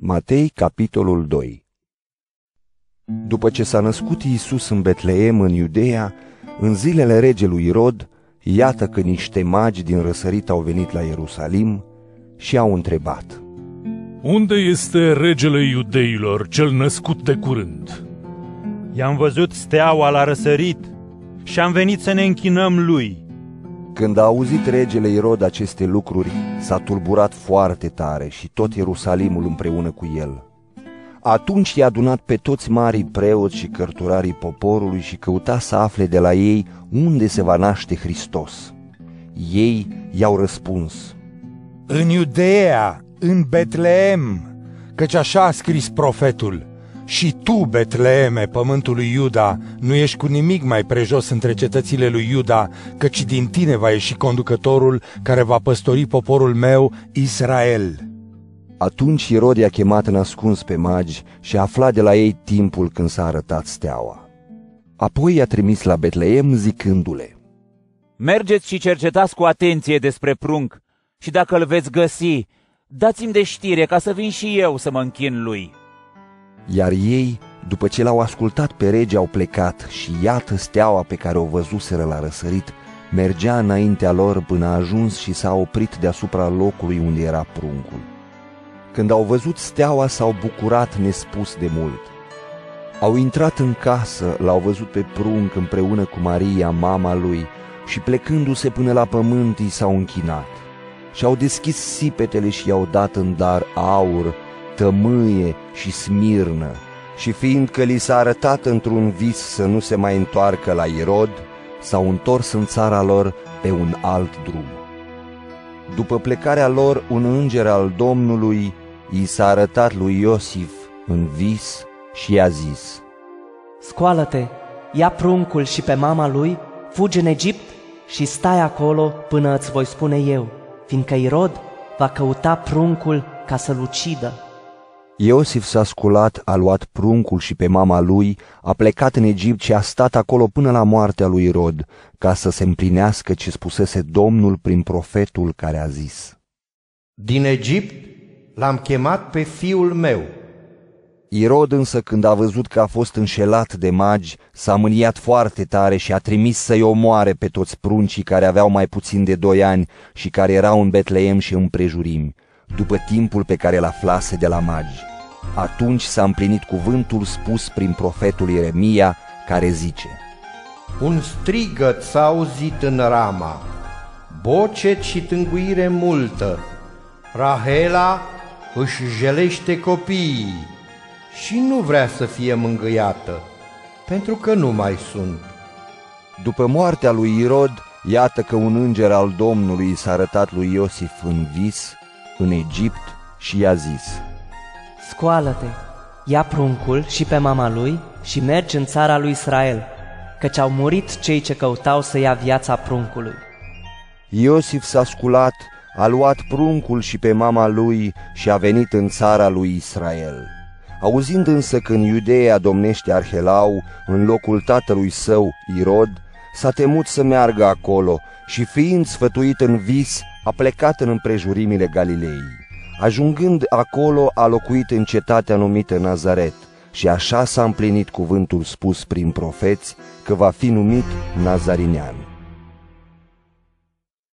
Matei, capitolul 2 După ce s-a născut Iisus în Betleem, în Iudeea, în zilele regelui Irod, iată că niște magi din răsărit au venit la Ierusalim și au întrebat. Unde este regele iudeilor, cel născut de curând? I-am văzut steaua la răsărit și am venit să ne închinăm lui. Când a auzit regele Irod aceste lucruri, s-a tulburat foarte tare și tot Ierusalimul împreună cu el. Atunci i-a adunat pe toți marii preoți și cărturarii poporului și căuta să afle de la ei unde se va naște Hristos. Ei i-au răspuns. În Iudeea, în Betleem, căci așa a scris profetul. Și tu, Betleeme, pământul lui Iuda, nu ești cu nimic mai prejos între cetățile lui Iuda, căci din tine va ieși conducătorul care va păstori poporul meu, Israel. Atunci Irod i-a chemat în ascuns pe magi și a aflat de la ei timpul când s-a arătat steaua. Apoi i-a trimis la Betleem zicându-le, Mergeți și cercetați cu atenție despre prunc și dacă îl veți găsi, dați-mi de știre ca să vin și eu să mă închin lui. Iar ei, după ce l-au ascultat pe rege, au plecat și iată steaua pe care o văzuseră la răsărit, mergea înaintea lor până a ajuns și s-a oprit deasupra locului unde era pruncul. Când au văzut steaua, s-au bucurat nespus de mult. Au intrat în casă, l-au văzut pe prunc împreună cu Maria, mama lui, și plecându-se până la pământ, i s-au închinat. Și-au deschis sipetele și i-au dat în dar aur, tămâie și smirnă, și fiindcă li s-a arătat într-un vis să nu se mai întoarcă la Irod, s-au întors în țara lor pe un alt drum. După plecarea lor, un înger al Domnului i s-a arătat lui Iosif în vis și i-a zis, Scoală-te, ia pruncul și pe mama lui, fugi în Egipt și stai acolo până îți voi spune eu, fiindcă Irod va căuta pruncul ca să-l ucidă. Iosif s-a sculat, a luat pruncul și pe mama lui, a plecat în Egipt și a stat acolo până la moartea lui Irod, ca să se împlinească ce spusese Domnul prin profetul care a zis. Din Egipt l-am chemat pe fiul meu. Irod însă, când a văzut că a fost înșelat de magi, s-a mâniat foarte tare și a trimis să-i omoare pe toți pruncii care aveau mai puțin de doi ani și care erau în Betleem și în prejurimi, după timpul pe care l-aflase de la magi. Atunci s-a împlinit cuvântul spus prin profetul Ieremia, care zice Un strigăt s-a auzit în Rama, bocet și tânguire multă. Rahela își jelește copiii și nu vrea să fie mângâiată, pentru că nu mai sunt. După moartea lui Irod, iată că un înger al Domnului s-a arătat lui Iosif în vis, în Egipt, și i-a zis, Scoală-te, ia pruncul și pe mama lui și mergi în țara lui Israel, căci au murit cei ce căutau să ia viața pruncului. Iosif s-a sculat, a luat pruncul și pe mama lui și a venit în țara lui Israel. Auzind însă că în Iudeea domnește Arhelau, în locul tatălui său, Irod, s-a temut să meargă acolo și fiind sfătuit în vis, a plecat în împrejurimile Galilei. Ajungând acolo, a locuit în cetatea numită Nazaret și așa s-a împlinit cuvântul spus prin profeți că va fi numit Nazarinean.